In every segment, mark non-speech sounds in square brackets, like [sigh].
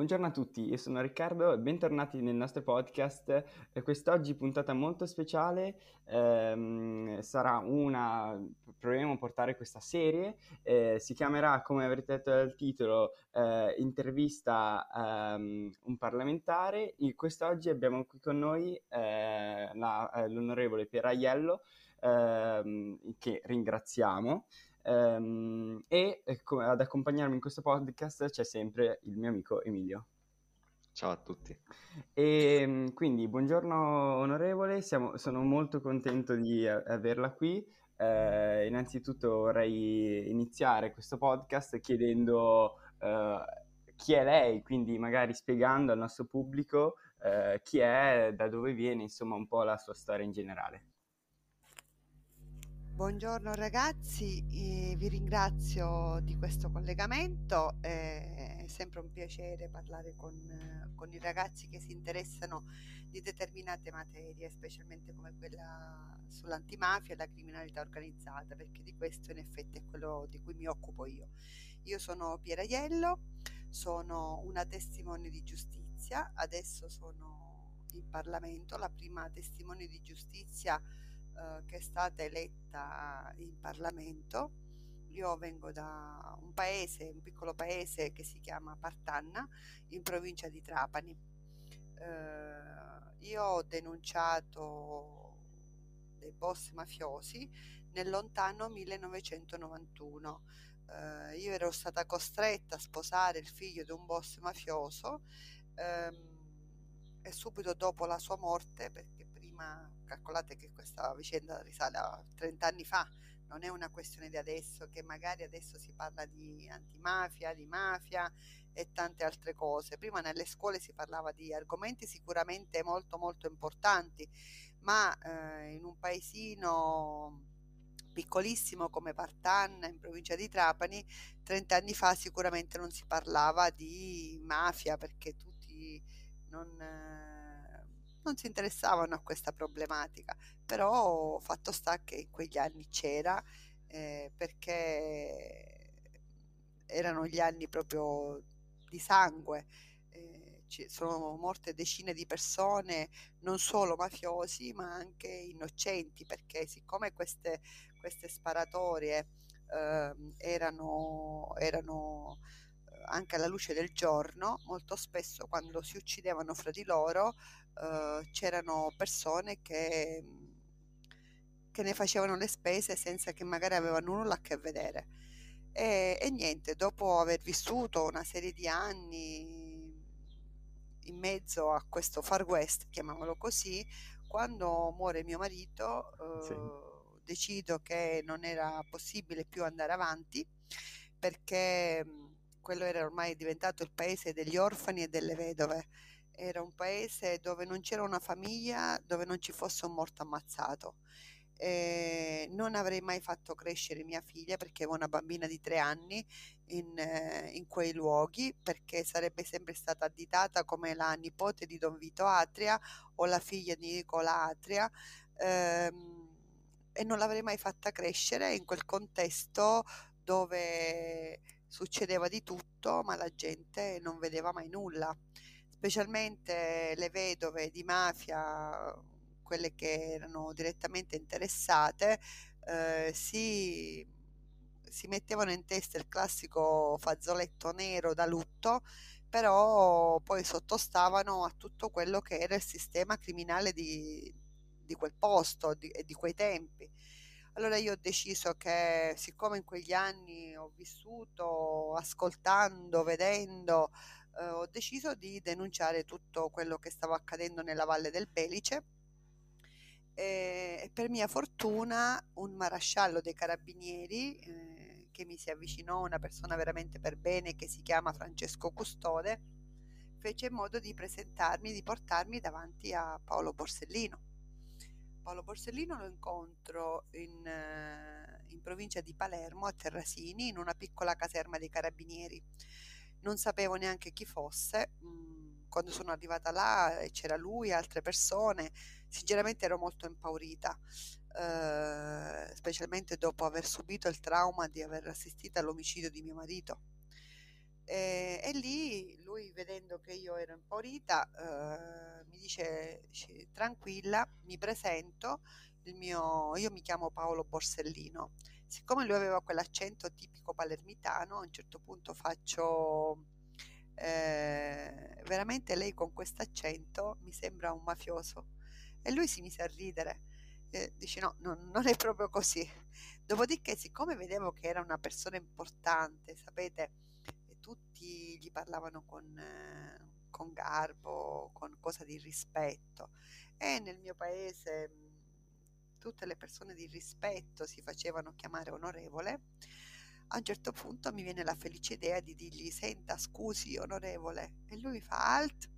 Buongiorno a tutti, io sono Riccardo e bentornati nel nostro podcast. Eh, quest'oggi puntata molto speciale, ehm, sarà una, proveremo a portare questa serie, eh, si chiamerà, come avrete detto dal titolo, eh, intervista ehm, un parlamentare. E quest'oggi abbiamo qui con noi eh, la, eh, l'onorevole Pieraiello, ehm, che ringraziamo. Um, e ecco, ad accompagnarmi in questo podcast c'è sempre il mio amico Emilio. Ciao a tutti. E ehm, quindi buongiorno onorevole, siamo, sono molto contento di averla qui. Eh, innanzitutto vorrei iniziare questo podcast chiedendo eh, chi è lei, quindi magari spiegando al nostro pubblico eh, chi è, da dove viene, insomma un po' la sua storia in generale. Buongiorno ragazzi, eh, vi ringrazio di questo collegamento, è sempre un piacere parlare con, con, i ragazzi che si interessano di determinate materie, specialmente come quella sull'antimafia e la criminalità organizzata, perché di questo in effetti è quello di cui mi occupo io. Io sono Piera Iello, sono una testimone di giustizia, adesso sono in Parlamento, la prima testimone di giustizia eh, che è stata eletta in Parlamento. Io vengo da un paese, un piccolo paese che si chiama Partanna, in provincia di Trapani. Eh, io ho denunciato dei boss mafiosi nel lontano 1991. Eh, io ero stata costretta a sposare il figlio di un boss mafioso ehm, e subito dopo la sua morte, perché prima calcolate che questa vicenda risale a 30 anni fa, non è una questione di adesso, che magari adesso si parla di antimafia, di mafia e tante altre cose. Prima nelle scuole si parlava di argomenti sicuramente molto molto importanti, ma eh, in un paesino piccolissimo come Partanna in provincia di Trapani, 30 anni fa sicuramente non si parlava di mafia perché tutti non... Eh, non si interessavano a questa problematica, però fatto sta che in quegli anni c'era eh, perché erano gli anni proprio di sangue. Eh, sono morte decine di persone, non solo mafiosi, ma anche innocenti, perché siccome queste, queste sparatorie eh, erano, erano anche alla luce del giorno, molto spesso quando si uccidevano fra di loro eh, c'erano persone che, che, ne facevano le spese senza che magari avevano nulla a che vedere. E, e niente, dopo aver vissuto una serie di anni in mezzo a questo Far West, chiamiamolo così, quando muore mio marito eh, sì. decido che non era possibile più andare avanti perché quello era ormai diventato il paese degli orfani e delle vedove. Era un paese dove non c'era una famiglia, dove non ci fosse un morto ammazzato. Eh, non avrei mai fatto crescere mia figlia perché avevo una bambina di tre anni in, eh, in, quei luoghi perché sarebbe sempre stata additata come la nipote di Don Vito Atria o la figlia di Nicola Atria ehm, e non l'avrei mai fatta crescere in quel contesto dove succedeva di tutto, ma la gente non vedeva mai nulla, specialmente le vedove di mafia, quelle che erano direttamente interessate, eh, si, si mettevano in testa il classico fazzoletto nero da lutto, però poi sottostavano a tutto quello che era il sistema criminale di, di quel posto e di quei tempi allora io ho deciso che siccome in quegli anni ho vissuto ascoltando, vedendo, eh, ho deciso di denunciare tutto quello che stava accadendo nella Valle del Pelice e, per mia fortuna un marasciallo dei carabinieri eh, che mi si avvicinò, una persona veramente per bene che si chiama Francesco Custode, fece in modo di presentarmi, di portarmi davanti a Paolo Borsellino Paolo Borsellino lo incontro in, eh, in, provincia di Palermo, a Terrasini, in una piccola caserma dei carabinieri. Non sapevo neanche chi fosse. Mm, quando sono arrivata là c'era lui e altre persone. Sinceramente ero molto impaurita, eh, specialmente dopo aver subito il trauma di aver assistito all'omicidio di mio marito. E, e lì lui, vedendo io ero impaurita, eh, mi dice, tranquilla, mi presento, mio, io mi chiamo Paolo Borsellino. Siccome lui aveva quell'accento tipico palermitano, a un certo punto faccio eh, veramente lei con questo accento mi sembra un mafioso e lui si mise a ridere. Eh, dice no, no, non è proprio così. Dopodiché, siccome vedevo che era una persona importante, sapete, tutti gli parlavano con, con garbo, con cosa di rispetto. E nel mio paese tutte le persone di rispetto si facevano chiamare onorevole, a un certo punto mi viene la felice idea di dirgli senta scusi onorevole. E lui fa alt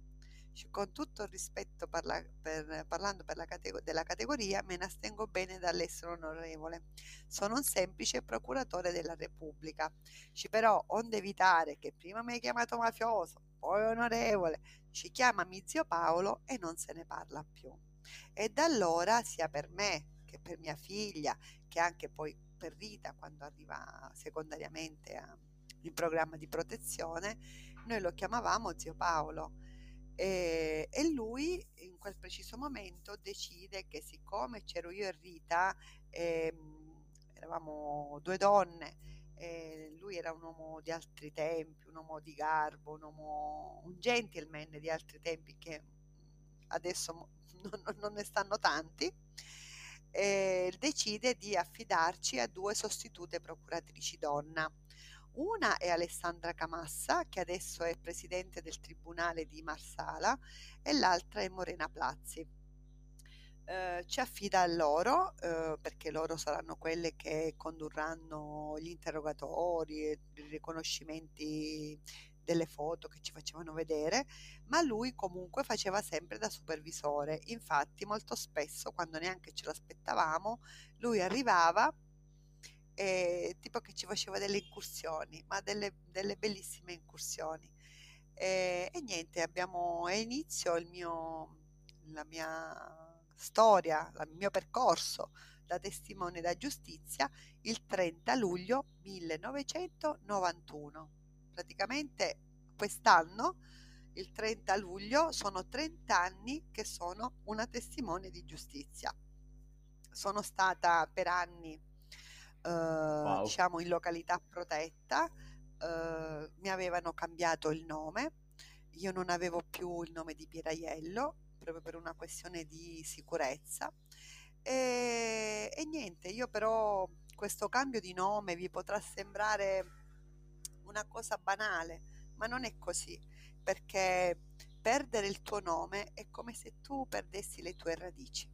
con tutto il rispetto parla, per, parlando per la categ- della categoria me ne astengo bene dall'essere onorevole. Sono un semplice procuratore della Repubblica. Ci però onde evitare che prima mi hai chiamato mafioso poi onorevole ci chiamami zio Paolo e non se ne parla più. E da allora sia per me che per mia figlia, che anche poi per Rita quando arriva secondariamente a, in programma di protezione, noi lo chiamavamo zio Paolo. E, e, lui in quel preciso momento decide che siccome c'ero io e Rita, ehm, eravamo due donne, eh, lui era un uomo di altri tempi, un uomo di garbo, un, uomo, un gentleman di altri tempi che adesso [laughs] non, non ne stanno tanti, eh, decide di affidarci a due sostitute procuratrici donna. Una è Alessandra Camassa, che adesso è presidente del Tribunale di Marsala, e l'altra è Morena Plazzi. Eh, ci affida a loro eh, perché loro saranno quelle che condurranno gli interrogatori e i riconoscimenti delle foto che ci facevano vedere, ma lui comunque faceva sempre da supervisore. Infatti molto spesso, quando neanche ce l'aspettavamo, lui arrivava e tipo che ci faceva delle incursioni, ma delle, delle bellissime incursioni. E, e niente, abbiamo a inizio il mio, la mia storia, il mio percorso da testimone da giustizia il 30 luglio 1991 praticamente quest'anno, il 30 luglio, sono 30 anni che sono una testimone di giustizia. Sono stata per anni, eh, wow. diciamo, in località protetta, eh, mi avevano cambiato il nome, io non avevo più il nome di Pieraiello, proprio per una questione di sicurezza. E, e niente, io però questo cambio di nome vi potrà sembrare una cosa banale, ma non è così, perché perdere il tuo nome è come se tu perdessi le tue radici,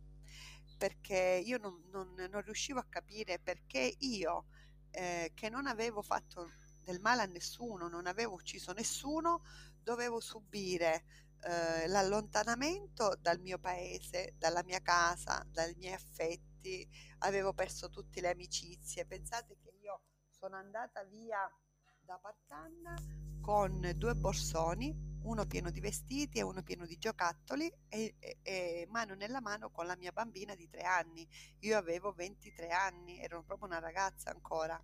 perché io non, non, non riuscivo a capire perché io, eh, che non avevo fatto del male a nessuno, non avevo ucciso nessuno, dovevo subire eh, l'allontanamento dal mio paese, dalla mia casa, dai miei affetti, avevo perso tutte le amicizie. Pensate che io sono andata via da Partanna con due borsoni, uno pieno di vestiti e uno pieno di giocattoli e, e, e, mano nella mano con la mia bambina di tre anni. Io avevo 23 anni, ero proprio una ragazza ancora.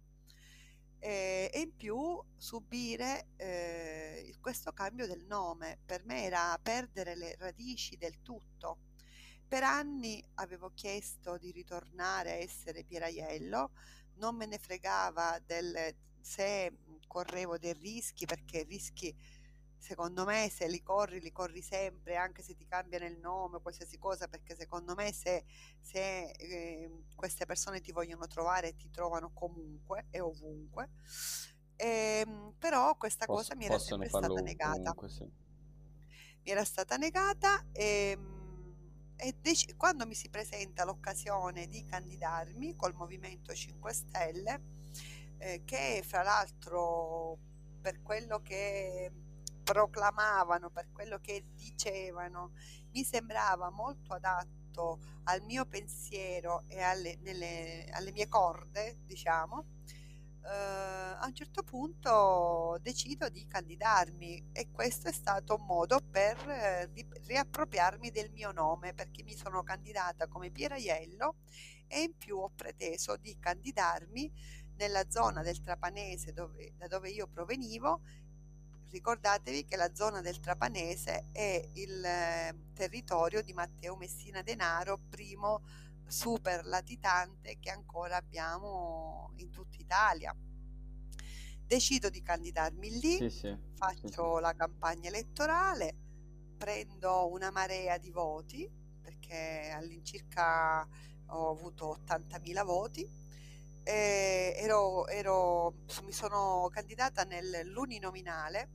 E, e in più subire eh, questo cambio del nome per me era perdere le radici del tutto. Per anni avevo chiesto di ritornare a essere Pieraiello, non me ne fregava del, se correvo dei rischi perché rischi secondo me se li corri li corri sempre anche se ti cambiano il nome o qualsiasi cosa perché secondo me se, se eh, queste persone ti vogliono trovare ti trovano comunque e ovunque e, ehm, però questa Posso, cosa mi era sempre stata negata comunque, sì. mi era stata negata e, e dec- quando mi si presenta l'occasione di candidarmi col Movimento 5 Stelle eh, che fra l'altro per quello che proclamavano, per quello che dicevano, mi sembrava molto adatto al mio pensiero e alle, nelle, alle mie corde, diciamo, eh, a un certo punto decido di candidarmi e questo è stato un modo per eh, riappropriarmi del mio nome perché mi sono candidata come Pieraiello e in più ho preteso di candidarmi nella zona del Trapanese dove, da dove io provenivo, ricordatevi che la zona del Trapanese è il eh, territorio di Matteo Messina Denaro, primo super latitante che ancora abbiamo in tutta Italia. Decido di candidarmi lì, Sì, sì, sì, faccio sì. la campagna elettorale, prendo una marea di voti, perché all'incirca ho avuto 80.000 voti. E ero, ero, mi sono candidata nell'uninominale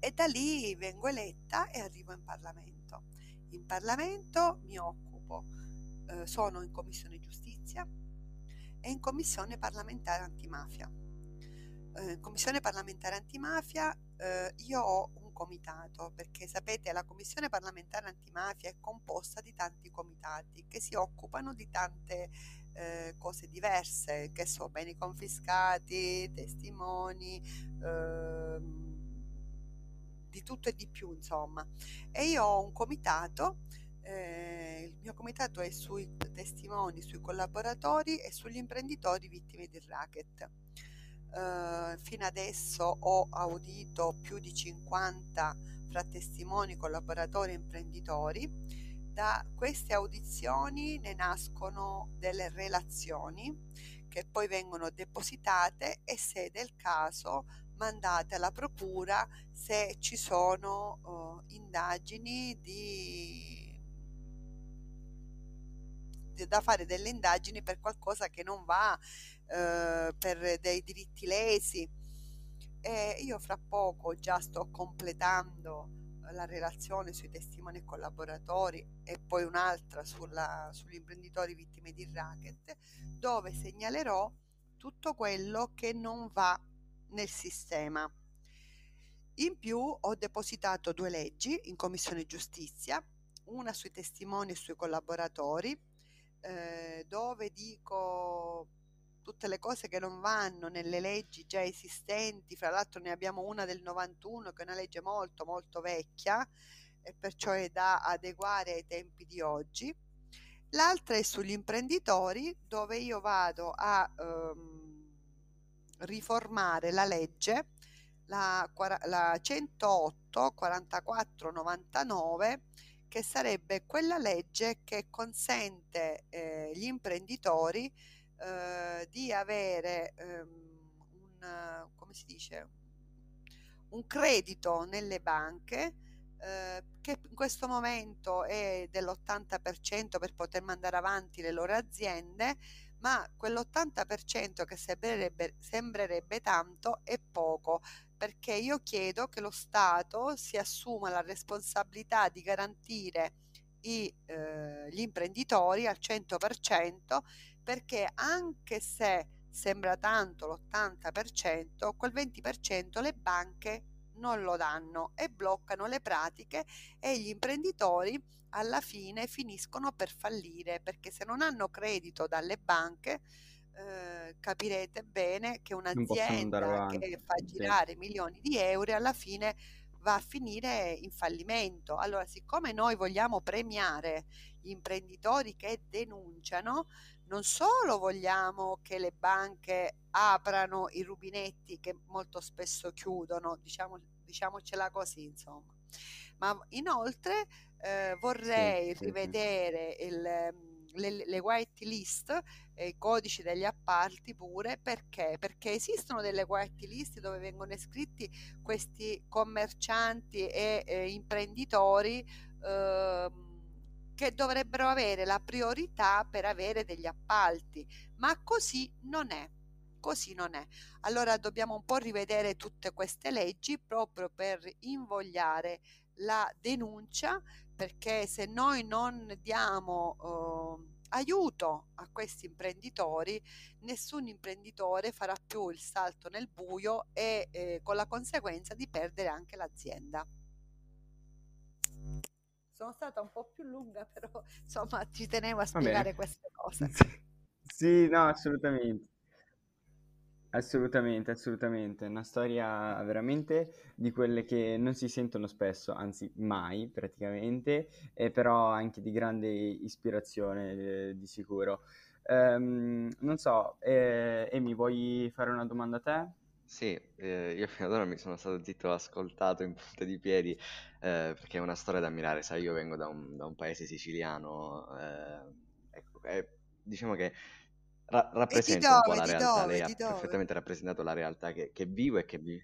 e da lì vengo eletta e arrivo in Parlamento. In Parlamento mi occupo, eh, sono in Commissione Giustizia e in Commissione parlamentare antimafia. Eh, in Commissione parlamentare antimafia eh, io ho un comitato perché sapete la Commissione parlamentare antimafia è composta di tanti comitati che si occupano di tante eh, cose diverse, che so, beni confiscati, testimoni, ehm, di tutto e di più, insomma. E io ho un comitato, eh, il mio comitato è sui testimoni, sui collaboratori e sugli imprenditori vittime di racket. Uh, fino adesso ho audito più di 50 fra testimoni, collaboratori e imprenditori. Da queste audizioni ne nascono delle relazioni che poi vengono depositate e se del caso mandate alla procura se ci sono uh, indagini di, di, da fare delle indagini per qualcosa che non va uh, per dei diritti lesi. E io fra poco già sto completando la relazione sui testimoni e collaboratori e poi un'altra sulla, sugli imprenditori vittime di racket dove segnalerò tutto quello che non va nel sistema. In più ho depositato due leggi in Commissione Giustizia, una sui testimoni e sui collaboratori, eh, dove dico tutte le cose che non vanno nelle leggi già esistenti, fra l'altro ne abbiamo una del 91 che è una legge molto molto vecchia e perciò è da adeguare ai tempi di oggi. L'altra è sugli imprenditori dove io vado a ehm, riformare la legge, la, la 108 44 99 che sarebbe quella legge che consente eh, gli imprenditori eh, di avere ehm, un, come si dice, un credito nelle banche eh, che in questo momento è dell'80% per poter mandare avanti le loro aziende, ma quell'80% che sembrerebbe, sembrerebbe tanto è poco perché io chiedo che lo Stato si assuma la responsabilità di garantire i, eh, gli imprenditori al 100% perché anche se sembra tanto l'80%, quel 20% le banche non lo danno e bloccano le pratiche e gli imprenditori alla fine finiscono per fallire perché se non hanno credito dalle banche eh, capirete bene che un'azienda che fa girare sì. milioni di euro alla fine va a finire in fallimento. Allora, siccome noi vogliamo premiare gli imprenditori che denunciano, non solo vogliamo che le banche aprano i rubinetti che molto spesso chiudono, diciamo, diciamocela così, insomma, ma inoltre eh, vorrei sì, rivedere sì. Il, le, le, white list e i codici degli appalti pure perché? Perché esistono delle white list dove vengono iscritti questi commercianti e eh, imprenditori eh, che dovrebbero avere la priorità per avere degli appalti, ma così non è. Così non è. Allora dobbiamo un po' rivedere tutte queste leggi proprio per invogliare la denuncia, perché se noi non diamo eh, aiuto a questi imprenditori, nessun imprenditore farà più il salto nel buio e eh, con la conseguenza di perdere anche l'azienda sono stata un po' più lunga, [laughs] però insomma ci tenevo a spiegare queste cose. [laughs] Sì, no, assolutamente. Assolutamente, assolutamente. Una storia veramente di quelle che non si sentono spesso, anzi mai praticamente, e però anche di grande ispirazione eh, di sicuro. Um, non so, eh, Emi, vuoi fare una domanda a te? Sì, eh, io fino ad ora mi sono stato zitto, ascoltato in punta di piedi, eh, perché è una storia da ammirare, sai, io vengo da un, da un paese siciliano, eh, ecco, e diciamo che ra- rappresenta un po' dove? la Di realtà, dove? lei ha Di dove? perfettamente rappresentato la realtà che, che vivo e che vivo.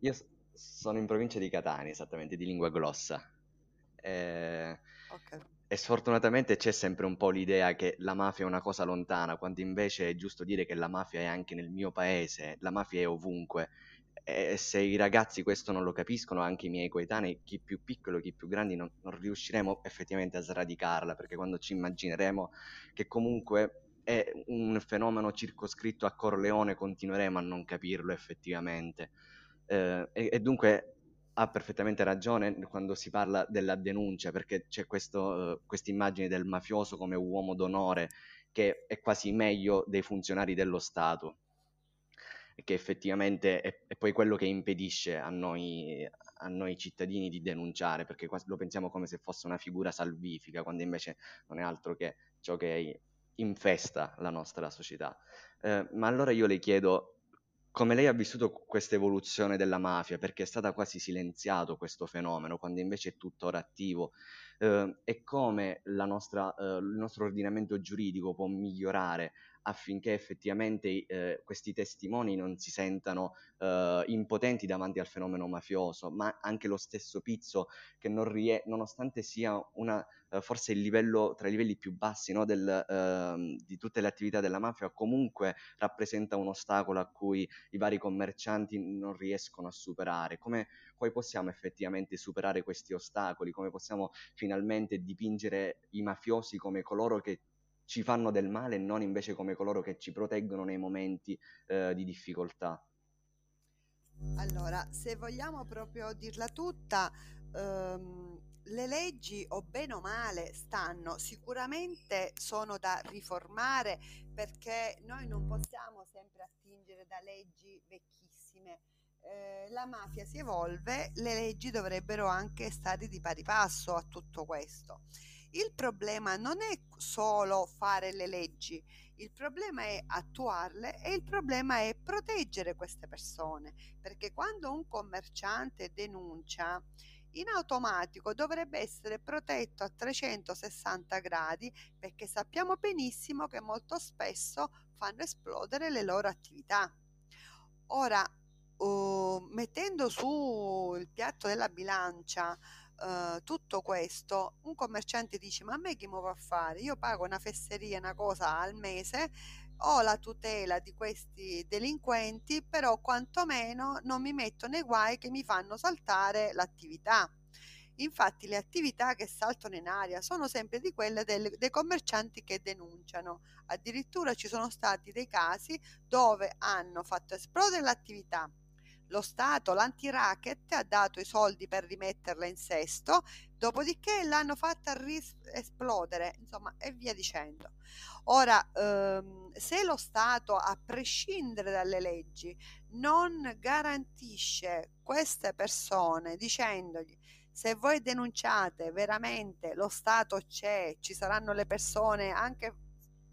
Io s- sono in provincia di Catania, esattamente, di lingua glossa. Eh, Ok. E sfortunatamente c'è sempre un po' l'idea che la mafia è una cosa lontana, quando invece è giusto dire che la mafia è anche nel mio paese, la mafia è ovunque. E se i ragazzi questo non lo capiscono, anche i miei coetanei, chi più piccolo, chi più grandi, non, non riusciremo effettivamente a sradicarla, perché quando ci immagineremo che comunque è un fenomeno circoscritto a Corleone, continueremo a non capirlo effettivamente. Eh, e, e dunque ha perfettamente ragione quando si parla della denuncia, perché c'è questa immagine del mafioso come uomo d'onore che è quasi meglio dei funzionari dello Stato, che effettivamente è, è poi quello che impedisce a noi, a noi cittadini di denunciare, perché lo pensiamo come se fosse una figura salvifica, quando invece non è altro che ciò che infesta la nostra società. Eh, ma allora io le chiedo come lei ha vissuto questa evoluzione della mafia, perché è stato quasi silenziato questo fenomeno, quando invece è tuttora attivo, eh, e come nostra, eh, il nostro ordinamento giuridico può migliorare affinché effettivamente eh, questi testimoni non si sentano eh, impotenti davanti al fenomeno mafioso, ma anche lo stesso Pizzo che non rie- nonostante sia una, eh, forse il livello tra i livelli più bassi no, del, ehm, di tutte le attività della mafia, comunque rappresenta un ostacolo a cui i vari commercianti non riescono a superare. Come, come possiamo effettivamente superare questi ostacoli? Come possiamo finalmente dipingere i mafiosi come coloro che ci fanno del male e non invece come coloro che ci proteggono nei momenti eh, di difficoltà. Allora, se vogliamo proprio dirla tutta, ehm, le leggi o bene o male stanno, sicuramente sono da riformare perché noi non possiamo sempre attingere da leggi vecchissime. Eh, la mafia si evolve, le leggi dovrebbero anche stare di pari passo a tutto questo. Il problema non è solo fare le leggi, il problema è attuarle e il problema è proteggere queste persone, perché quando un commerciante denuncia, in automatico dovrebbe essere protetto a 360 gradi perché sappiamo benissimo che molto spesso fanno esplodere le loro attività. Ora, uh, mettendo su il piatto della bilancia uh, tutto questo, un commerciante dice ma a me chi mi va a fare? Io pago una fesseria, una cosa al mese, ho la tutela di questi delinquenti, però quantomeno non mi metto nei guai che mi fanno saltare l'attività. Infatti le attività che saltano in aria sono sempre di quelle del, dei commercianti che denunciano. Addirittura ci sono stati dei casi dove hanno fatto esplodere l'attività, lo Stato, l'anti-racket, ha dato i soldi per rimetterla in sesto, dopodiché l'hanno fatta ris- esplodere, insomma, e via dicendo. Ora, ehm, se lo Stato, a prescindere dalle leggi, non garantisce queste persone dicendogli se voi denunciate veramente lo Stato c'è, ci saranno le persone anche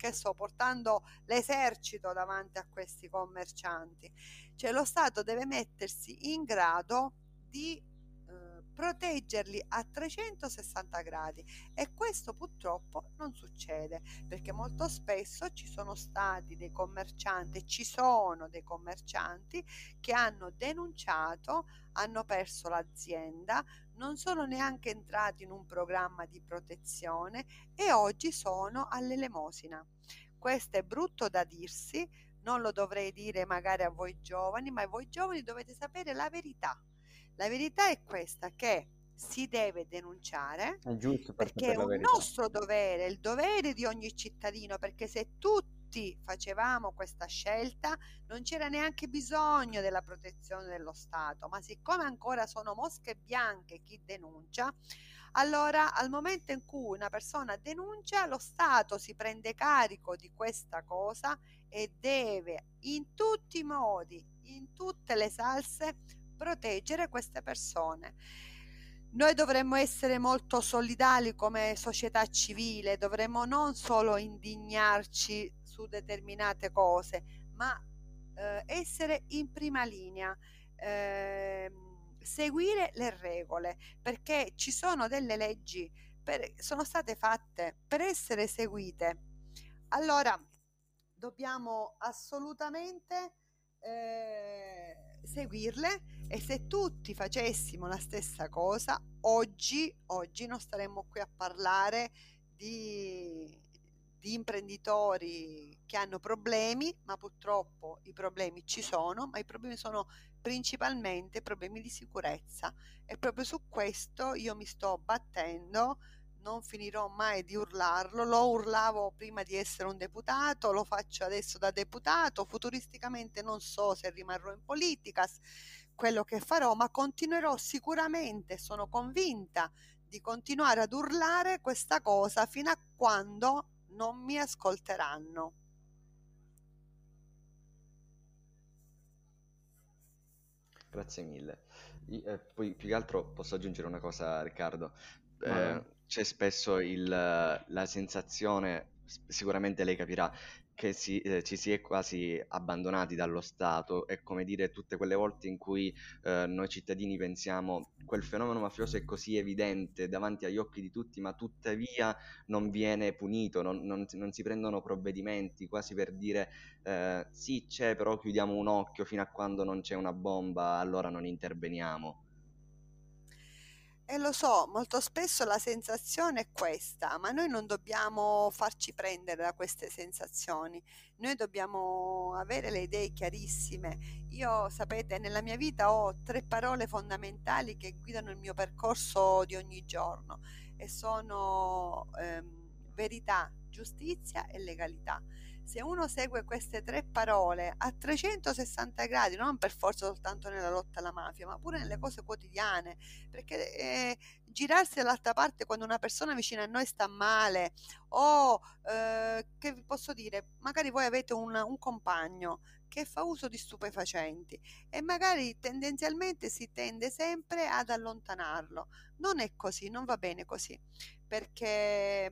che sto portando l'esercito davanti a questi commercianti. Cioè lo Stato deve mettersi in grado di eh, proteggerli a 360 gradi e questo purtroppo non succede perché molto spesso ci sono stati dei commercianti, ci sono dei commercianti che hanno denunciato, hanno perso l'azienda, non sono neanche entrati in un programma di protezione e oggi sono all'elemosina. Questo è brutto da dirsi, non lo dovrei dire magari a voi giovani, ma voi giovani dovete sapere la verità. La verità è questa che si deve denunciare è giusto per perché è un verità. nostro dovere, il dovere di ogni cittadino, perché se tutti facevamo questa scelta non c'era neanche bisogno della protezione dello Stato, ma siccome ancora sono mosche bianche chi denuncia, allora al momento in cui una persona denuncia, lo Stato si prende carico di questa cosa e deve in tutti i modi, in tutte le salse, proteggere queste persone. Noi dovremmo essere molto solidali come società civile, dovremmo non solo indignarci su determinate cose, ma eh, essere in prima linea, eh, seguire le regole, perché ci sono delle leggi, per, sono state fatte per essere seguite. Allora, dobbiamo assolutamente eh, seguirle e se tutti facessimo la stessa cosa, oggi, oggi non staremmo qui a parlare di, di imprenditori che hanno problemi, ma purtroppo i problemi ci sono, ma i problemi sono principalmente problemi di sicurezza. E proprio su questo io mi sto battendo non finirò mai di urlarlo, lo urlavo prima di essere un deputato, lo faccio adesso da deputato, futuristicamente non so se rimarrò in politica, quello che farò, ma continuerò sicuramente, sono convinta di continuare ad urlare questa cosa fino a quando non mi ascolteranno. Grazie mille. Eh, poi più che altro posso aggiungere una cosa, Riccardo. Eh, c'è spesso il, la sensazione, sicuramente lei capirà, che si, eh, ci si è quasi abbandonati dallo Stato. È come dire tutte quelle volte in cui eh, noi cittadini pensiamo quel fenomeno mafioso è così evidente davanti agli occhi di tutti, ma tuttavia non viene punito, non, non, non si prendono provvedimenti, quasi per dire eh, sì c'è, però chiudiamo un occhio fino a quando non c'è una bomba, allora non interveniamo. E lo so, molto spesso la sensazione è questa, ma noi non dobbiamo farci prendere da queste sensazioni, noi dobbiamo avere le idee chiarissime. Io, sapete, nella mia vita ho tre parole fondamentali che guidano il mio percorso di ogni giorno e sono ehm, verità, giustizia e legalità se uno segue queste tre parole a 360 gradi, non per forza soltanto nella lotta alla mafia, ma pure nelle cose quotidiane, perché eh, girarsi dall'altra parte quando una persona vicina a noi sta male o eh, che vi posso dire, magari voi avete un, un compagno che fa uso di stupefacenti e magari tendenzialmente si tende sempre ad allontanarlo. Non è così, non va bene così, perché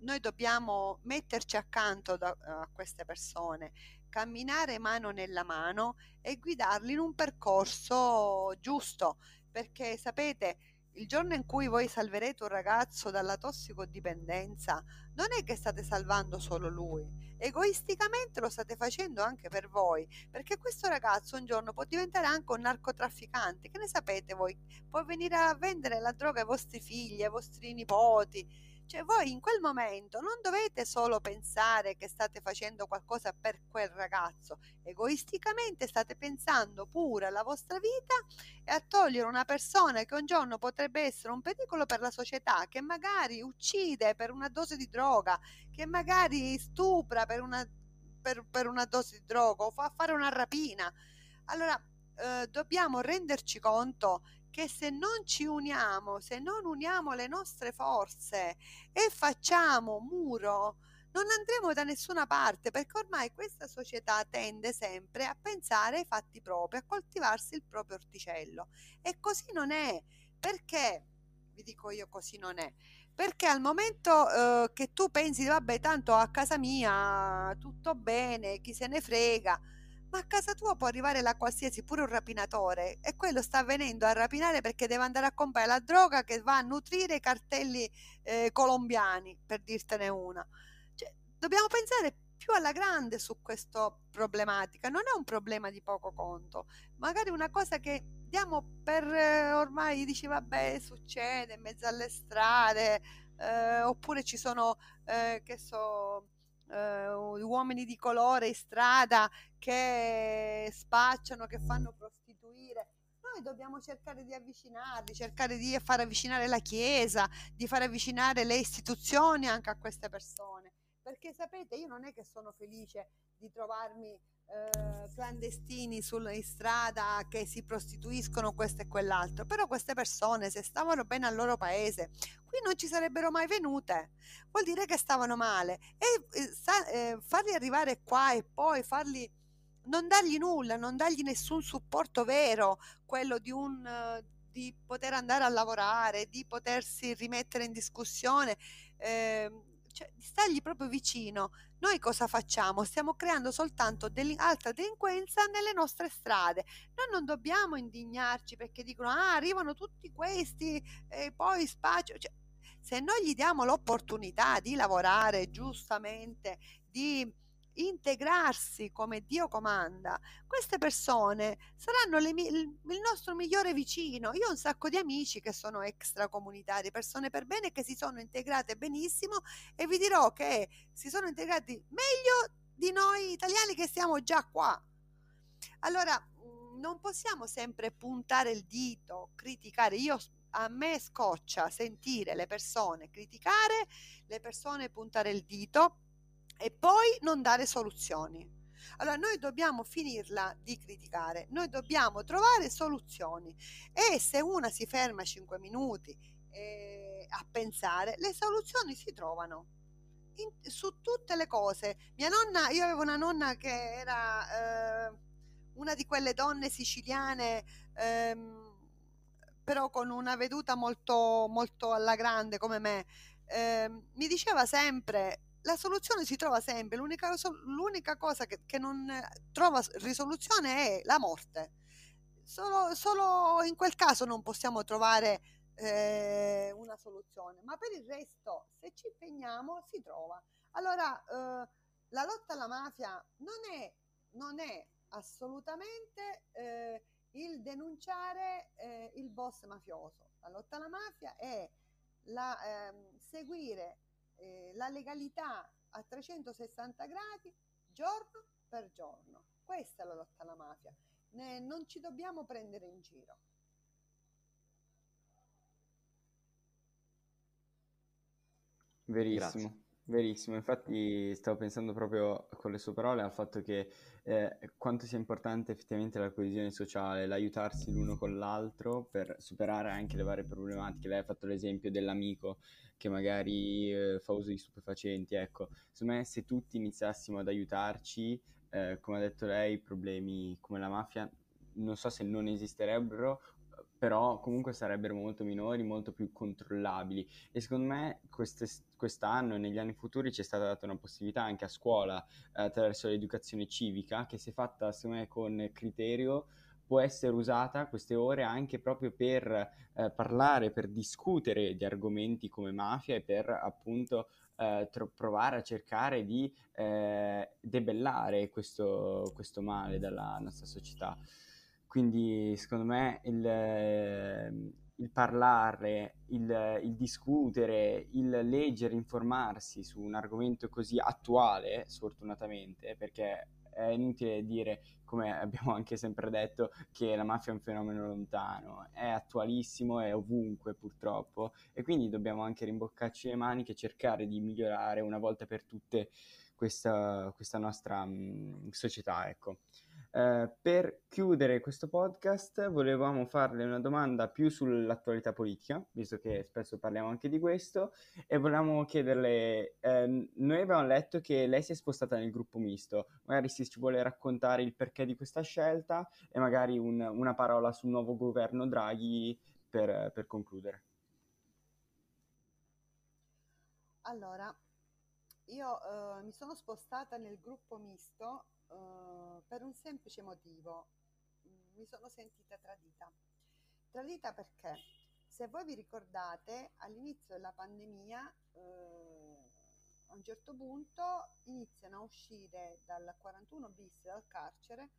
noi dobbiamo metterci accanto da, a queste persone, camminare mano nella mano e guidarli in un percorso giusto, perché sapete, il giorno in cui voi salverete un ragazzo dalla tossicodipendenza, non è che state salvando solo lui, egoisticamente lo state facendo anche per voi, perché questo ragazzo un giorno può diventare anche un narcotrafficante, che ne sapete voi? Può venire a vendere la droga ai vostri figli, ai vostri nipoti cioè voi in quel momento non dovete solo pensare che state facendo qualcosa per quel ragazzo, egoisticamente state pensando pure alla vostra vita e a togliere una persona che un giorno potrebbe essere un pericolo per la società, che magari uccide per una dose di droga, che magari stupra per una, per, per una dose di droga o fa fare una rapina. Allora eh, dobbiamo renderci conto che se non ci uniamo, se non uniamo le nostre forze e facciamo muro, non andremo da nessuna parte perché ormai questa società tende sempre a pensare ai fatti propri, a coltivarsi il proprio orticello. E così non è. Perché? Vi dico io così non è. Perché al momento eh, che tu pensi, vabbè, tanto a casa mia tutto bene, chi se ne frega, ma a casa tua può arrivare la qualsiasi, pure un rapinatore, e quello sta venendo a rapinare perché deve andare a comprare la droga che va a nutrire i cartelli eh, colombiani, per dirtene una. Cioè, dobbiamo pensare più alla grande su questa problematica, non è un problema di poco conto, magari una cosa che diamo per eh, ormai dici vabbè succede in mezzo alle strade, eh, oppure ci sono, eh, che so eh, uomini di colore in strada che spacciano, che fanno prostituire. Noi dobbiamo cercare di avvicinarli, cercare di far avvicinare la Chiesa, di far avvicinare le istituzioni anche a queste persone. Perché sapete, io non è che sono felice di trovarmi eh, clandestini sulla, strada che si prostituiscono questo e quell'altro, però queste persone se stavano bene al loro paese, qui non ci sarebbero mai venute, vuol dire che stavano male e eh, sa, eh, farli arrivare qua e poi farli non dargli nulla, non dargli nessun supporto vero, quello di un di poter andare a lavorare, di potersi rimettere in discussione, eh, cioè, di stargli proprio vicino. Noi cosa facciamo? Stiamo creando soltanto deli- altra delinquenza nelle nostre strade. Noi non dobbiamo indignarci perché dicono ah, arrivano tutti questi e poi spaccio. Cioè, se noi gli diamo l'opportunità di lavorare giustamente, di integrarsi come Dio comanda, queste persone saranno le, il, nostro migliore vicino. Io ho un sacco di amici che sono extracomunitari, persone per bene che si sono integrate benissimo e vi dirò che si sono integrati meglio di noi italiani che siamo già qua. Allora, mm, non possiamo sempre puntare il dito, criticare. Io a me scoccia sentire le persone criticare, le persone puntare il dito e poi non dare soluzioni. Allora noi dobbiamo finirla di criticare, noi dobbiamo trovare soluzioni e se una si ferma 5 minuti eh, a pensare, le soluzioni si trovano. In, su tutte le cose. Mia nonna, io avevo una nonna che era eh, una di quelle donne siciliane, ehm, però con una veduta molto, molto alla grande come me. Eh, mi diceva sempre la soluzione si trova sempre, l'unica, l'unica cosa che, che, non trova risoluzione è la morte. Solo, solo in quel caso non possiamo trovare eh, una soluzione, ma per il resto, se ci impegniamo, si trova. Allora, eh, la lotta alla mafia non è, non è assolutamente eh, il denunciare eh, il boss mafioso. La lotta alla mafia è la, ehm, seguire eh, la legalità a 360 gradi giorno per giorno. Questa è la lotta alla mafia. Ne, non ci dobbiamo prendere in giro. Verissimo. Grazie. Verissimo, infatti stavo pensando proprio con le sue parole al fatto che eh, quanto sia importante effettivamente la coesione sociale, l'aiutarsi l'uno con l'altro per superare anche le varie problematiche. Lei ha fatto l'esempio dell'amico che magari eh, fa uso di stupefacenti, ecco, secondo me se tutti iniziassimo ad aiutarci, eh, come ha detto lei, problemi come la mafia non so se non esisterebbero però comunque sarebbero molto minori, molto più controllabili e secondo me queste, quest'anno e negli anni futuri ci è stata data una possibilità anche a scuola eh, attraverso l'educazione civica che se fatta secondo me con criterio può essere usata queste ore anche proprio per eh, parlare, per discutere di argomenti come mafia e per appunto eh, tro- provare a cercare di eh, debellare questo, questo male dalla nostra società. Quindi secondo me il, ehm, il parlare, il, il, discutere, il leggere, informarsi su un argomento così attuale, sfortunatamente, perché è inutile dire, come [laughs] abbiamo anche sempre detto, che la mafia è un fenomeno lontano, è attualissimo, è ovunque purtroppo, e quindi dobbiamo anche rimboccarci le maniche e cercare di migliorare una volta per tutte questa, questa nostra mh, società, ecco. Eh, per chiudere questo podcast volevamo farle una domanda più sull'attualità politica, visto che spesso parliamo anche di questo, e volevamo chiederle, eh, noi avevamo letto che lei si è spostata nel gruppo misto, magari se ci vuole raccontare il perché di questa scelta e magari un, una parola sul nuovo governo Draghi per, per concludere. Allora, io uh, mi sono spostata nel gruppo misto uh, per un semplice motivo. Mm, mi sono sentita tradita. Tradita perché, se voi vi ricordate, all'inizio della pandemia, uh, a un certo punto iniziano a uscire dal 41 bis dal carcere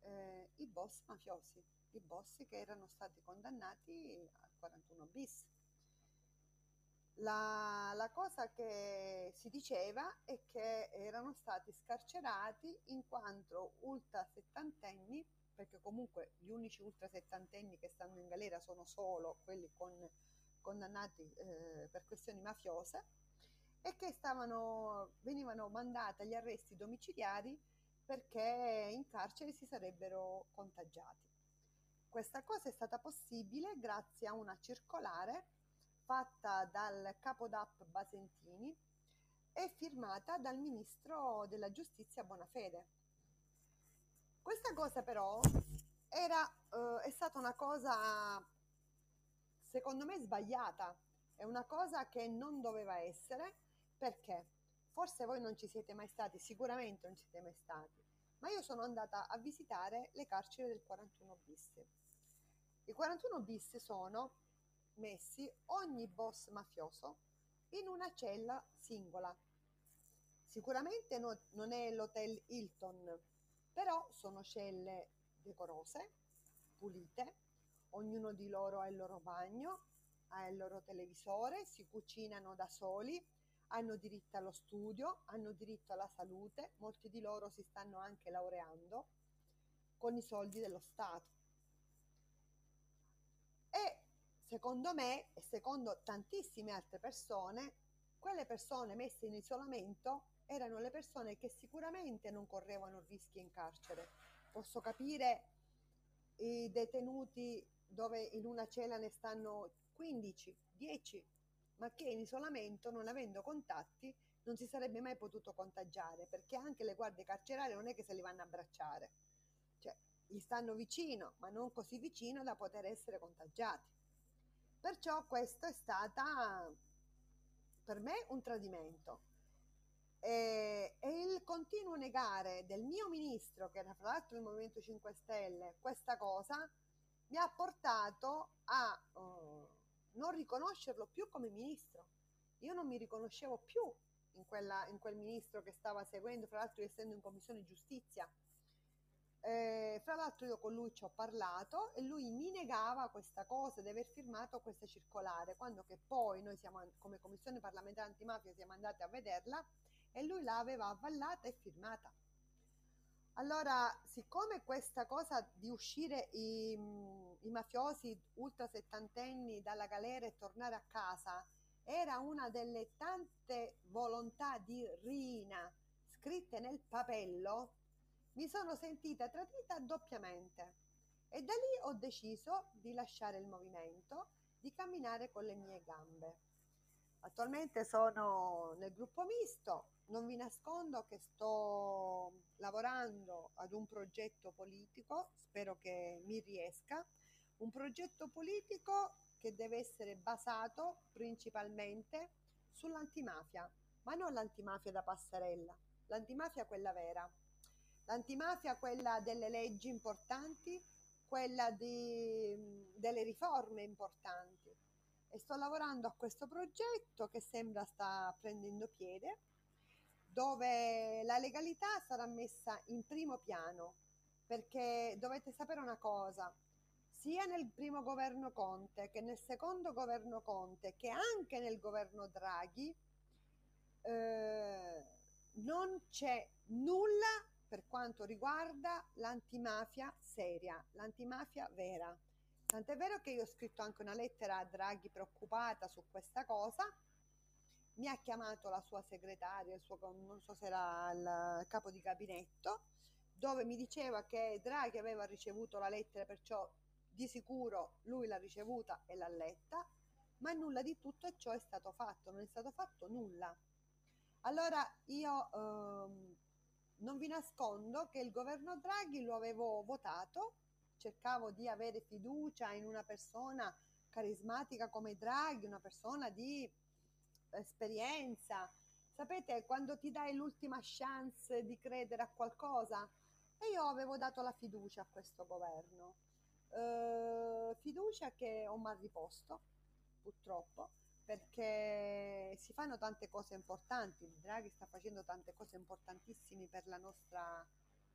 eh, i boss mafiosi, i boss che erano stati condannati al 41 bis la, la, cosa che si diceva è che erano stati scarcerati in quanto ultra settantenni, perché comunque gli unici ultra settantenni che stanno in galera sono solo quelli con, condannati eh, per questioni mafiose, e che stavano, venivano mandati agli arresti domiciliari perché in carcere si sarebbero contagiati. Questa cosa è stata possibile grazie a una circolare fatta dal capo DAP Basentini e firmata dal ministro della giustizia Bonafede. Questa cosa però era, eh, è stata una cosa secondo me sbagliata, è una cosa che non doveva essere Perché? Forse voi non ci siete mai stati, sicuramente non ci siete mai stati, ma io sono andata a visitare le carceri del 41 bis. I 41 bis sono messi ogni boss mafioso in una cella singola. Sicuramente no, non è l'hotel Hilton, però sono celle decorose, pulite, ognuno di loro ha il loro bagno, ha il loro televisore, si cucinano da soli, hanno diritto allo studio, hanno diritto alla salute, molti di loro si stanno anche laureando con i soldi dello Stato. E secondo me e secondo tantissime altre persone, quelle persone messe in isolamento erano le persone che sicuramente non correvano rischi in carcere. Posso capire i detenuti dove in una cella ne stanno 15, 10, ma che in isolamento, non avendo contatti, non si sarebbe mai potuto contagiare, perché anche le guardie carcerarie non è che se li vanno a abbracciare, cioè gli stanno vicino, ma non così vicino da poter essere contagiati. Perciò questo è stata per me un tradimento. E, e, il continuo negare del mio ministro, che era fra l'altro il Movimento 5 Stelle, questa cosa mi ha portato a uh, non riconoscerlo più come ministro. Io non mi riconoscevo più in, quella, in quel ministro che stava seguendo, fra l'altro essendo in commissione giustizia. Eh, fra l'altro io con lui ci ho parlato e lui mi negava questa cosa di aver firmato questa circolare, quando che poi noi siamo come commissione parlamentare antimafia siamo andati a vederla e lui l'aveva avvallata e firmata. Allora, siccome questa cosa di uscire i, i mafiosi ultra settantenni dalla galera e tornare a casa era una delle tante volontà di Rina scritte nel papello, mi sono sentita tradita doppiamente e da lì ho deciso di lasciare il movimento, di camminare con le mie gambe. Attualmente sono nel gruppo misto, non vi nascondo che sto lavorando ad un progetto politico, spero che mi riesca, un progetto politico che deve essere basato principalmente sull'antimafia, ma non l'antimafia da passerella, l'antimafia quella vera, l'antimafia quella delle leggi importanti, quella di, delle riforme importanti. E sto lavorando a questo progetto che sembra sta prendendo piede dove la legalità sarà messa in primo piano, perché dovete sapere una cosa, sia nel primo governo Conte che nel secondo governo Conte che anche nel governo Draghi eh, non c'è nulla per quanto riguarda l'antimafia seria, l'antimafia vera. Tant'è vero che io ho scritto anche una lettera a Draghi preoccupata su questa cosa mi ha chiamato la sua segretaria, il suo, non so se era il capo di gabinetto, dove mi diceva che Draghi aveva ricevuto la lettera, perciò di sicuro lui l'ha ricevuta e l'ha letta, ma nulla di tutto ciò è stato fatto, non è stato fatto nulla. Allora io ehm, non vi nascondo che il governo Draghi lo avevo votato, cercavo di avere fiducia in una persona carismatica come Draghi, una persona di esperienza. Sapete, quando ti dai l'ultima chance di credere a qualcosa, e io avevo dato la fiducia a questo governo. Eh, fiducia che ho mal riposto, purtroppo, perché si fanno tante cose importanti. Draghi sta facendo tante cose importantissime per la nostra,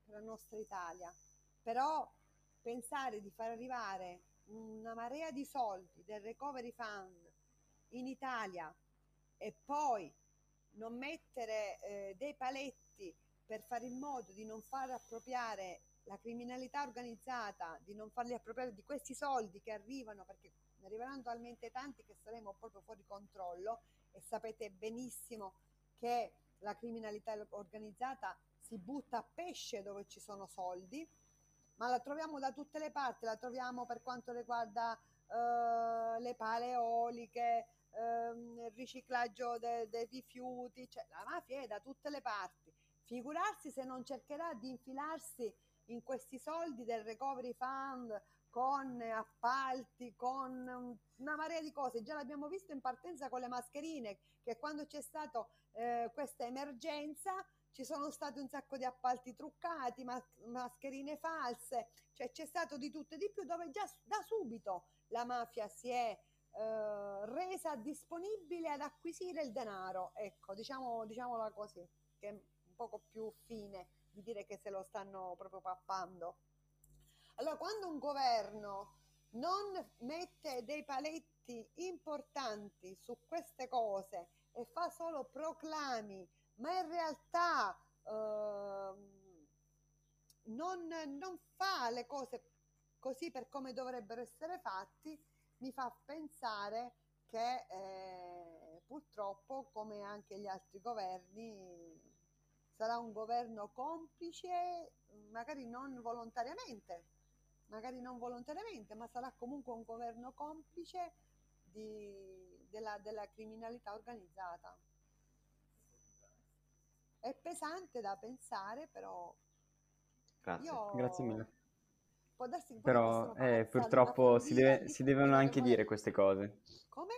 per la nostra Italia. Però pensare di far arrivare una marea di soldi del recovery fund in Italia e poi non mettere eh, dei paletti per fare in modo di non far appropriare la criminalità organizzata, di non farli appropriare di questi soldi che arrivano, perché ne arriveranno talmente tanti che saremo proprio fuori controllo e sapete benissimo che la criminalità organizzata si butta a pesce dove ci sono soldi, ma la troviamo da tutte le parti, la troviamo per quanto riguarda uh, le pale eoliche, ehm, riciclaggio dei de rifiuti, cioè la mafia è da tutte le parti. Figurarsi se non cercherà di infilarsi in questi soldi del recovery fund con appalti, con una marea di cose. Già l'abbiamo visto in partenza con le mascherine, che quando c'è stata eh, questa emergenza ci sono stati un sacco di appalti truccati, mas- mascherine false, cioè c'è stato di tutto e di più dove già da subito la mafia si è eh, resa disponibile ad acquisire il denaro, ecco, diciamo, diciamola così, che è un poco più fine di dire che se lo stanno proprio pappando. Allora, quando un governo non mette dei paletti importanti su queste cose e fa solo proclami, ma in realtà eh, non, non fa le cose così per come dovrebbero essere fatti, mi fa pensare che eh, purtroppo, come anche gli altri governi, sarà un governo complice, magari non volontariamente, magari non volontariamente, ma sarà comunque un governo complice di, della, della criminalità organizzata. È pesante da pensare, però Grazie. io Grazie mille. può darsi Però eh, purtroppo si, deve- di si devono anche che dire vuole- queste cose. Come?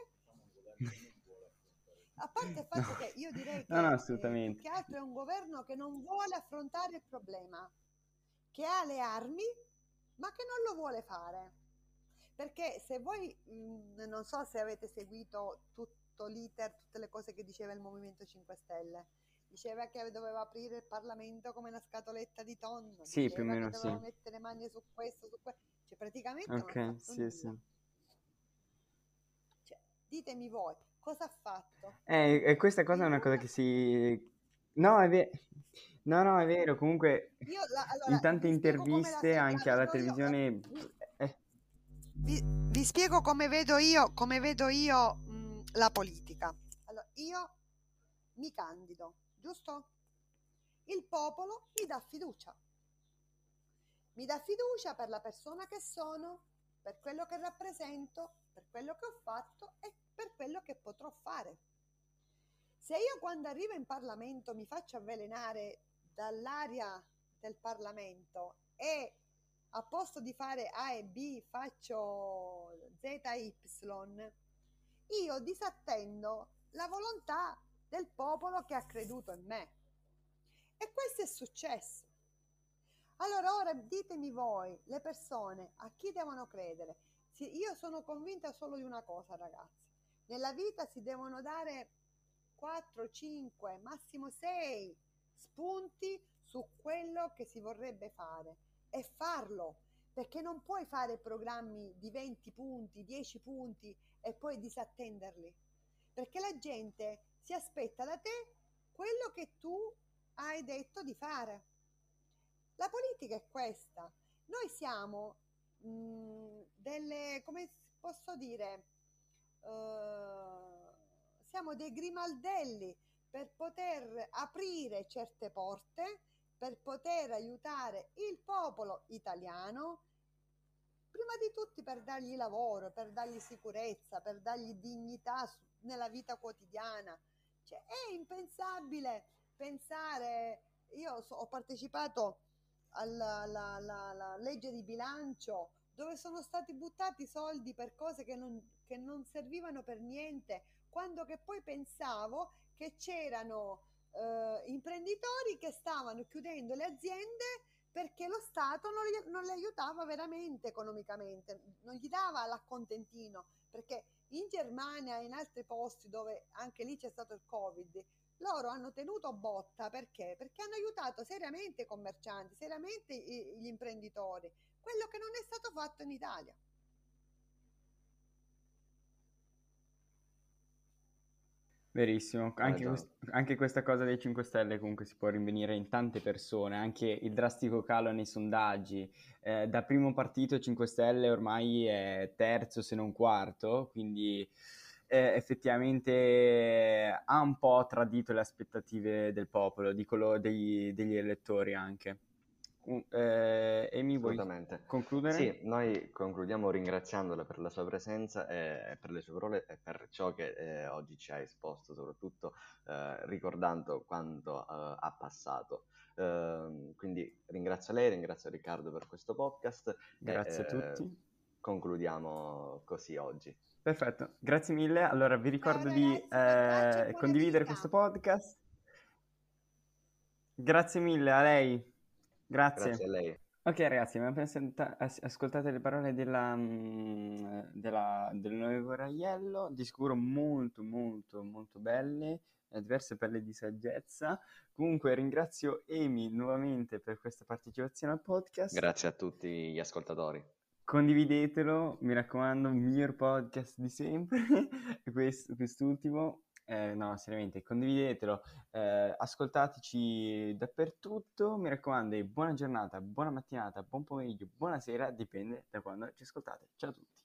A parte il fatto che io direi che [laughs] No, no, eh, che altro è un governo che non vuole affrontare il problema, che ha le armi, ma che non lo vuole fare. Perché se voi, mh, non so se avete seguito tutto l'iter, tutte le cose che diceva il Movimento 5 Stelle, diceva che doveva aprire il Parlamento come una scatoletta di tonno, Sì, più o diceva che meno doveva sì. mettere mani su questo, su questo, cioè praticamente Ok, sì, sì. Cioè, ditemi voi, cosa ha fatto? Eh, e questa cosa è una cosa che si... No, è vero. No, no, è vero. Comunque, Io, la- allora, in tante interviste anche alla io. televisione... Vi, eh, vi- vi spiego come vedo io, come vedo io mh, la politica. Allora, io mi candido, giusto? Il popolo mi dà fiducia. Mi dà fiducia per la persona che sono, per quello che rappresento, per quello che ho fatto e per quello che potrò fare. Se io quando arrivo in Parlamento mi faccio avvelenare dall'aria del Parlamento e a posto di fare A e B faccio Z e Y, io disattendo la volontà del popolo che ha creduto in me. E questo è successo. Allora ora ditemi voi, le persone, a chi devono credere? Io sono convinta solo di una cosa, ragazzi. Nella vita si devono dare 4, 5, massimo 6 spunti su quello che si vorrebbe fare e farlo, perché non puoi fare programmi di 20 punti, 10 punti e poi disattenderli, perché la gente si aspetta da te quello che tu hai detto di fare. La politica è questa. Noi siamo mh, delle, come posso dire, eh, siamo dei grimaldelli per poter aprire certe porte, per poter aiutare il popolo italiano, prima di tutti per dargli lavoro, per dargli sicurezza, per dargli dignità nella vita quotidiana. Cioè, è impensabile pensare, io so- ho partecipato alla, alla- alla- alla legge di bilancio dove sono stati buttati soldi per cose che non, che non servivano per niente, quando che poi pensavo che c'erano eh, imprenditori che stavano chiudendo le aziende perché lo Stato non, li- non le aiutava veramente economicamente, non gli dava l'accontentino, perché in Germania e in altri posti dove anche lì c'è stato il Covid, loro hanno tenuto botta perché? Perché hanno aiutato seriamente i commercianti, seriamente gli imprenditori, quello che non è stato fatto in Italia. Verissimo, anche, ragione. quest- anche questa cosa dei 5 Stelle comunque si può rinvenire in tante persone, anche il drastico calo nei sondaggi. Eh, da primo partito 5 Stelle ormai è terzo se non quarto, quindi eh, effettivamente ha un po' tradito le aspettative del popolo, di quello dei- degli elettori anche. Eh, Amy, vuoi concludere? Sì, noi concludiamo ringraziandola per la sua presenza e per le sue parole e per ciò che eh, oggi ci ha esposto, soprattutto eh, ricordando quanto eh, ha passato. Ehm, quindi ringrazio lei, ringrazio Riccardo per questo podcast. Grazie e, a tutti. Concludiamo così oggi. Perfetto, grazie mille. Allora vi ricordo di eh, condividere questo podcast. Grazie mille a lei. Grazie. Grazie a lei. Ok ragazzi, abbiamo appena ascoltato le parole della, mm, della, del nuovo Raiello, di sicuro molto molto molto belle, eh, diverse perle di saggezza. Comunque ringrazio Amy nuovamente per questa partecipazione al podcast. Grazie a tutti gli ascoltatori. Condividetelo, mi raccomando, miglior podcast di sempre, [laughs] Quest, quest'ultimo eh, no, seriamente, condividetelo, eh, ascoltateci dappertutto, mi raccomando, buona giornata, buona mattinata, buon pomeriggio, buonasera, dipende da quando ci ascoltate. Ciao a tutti.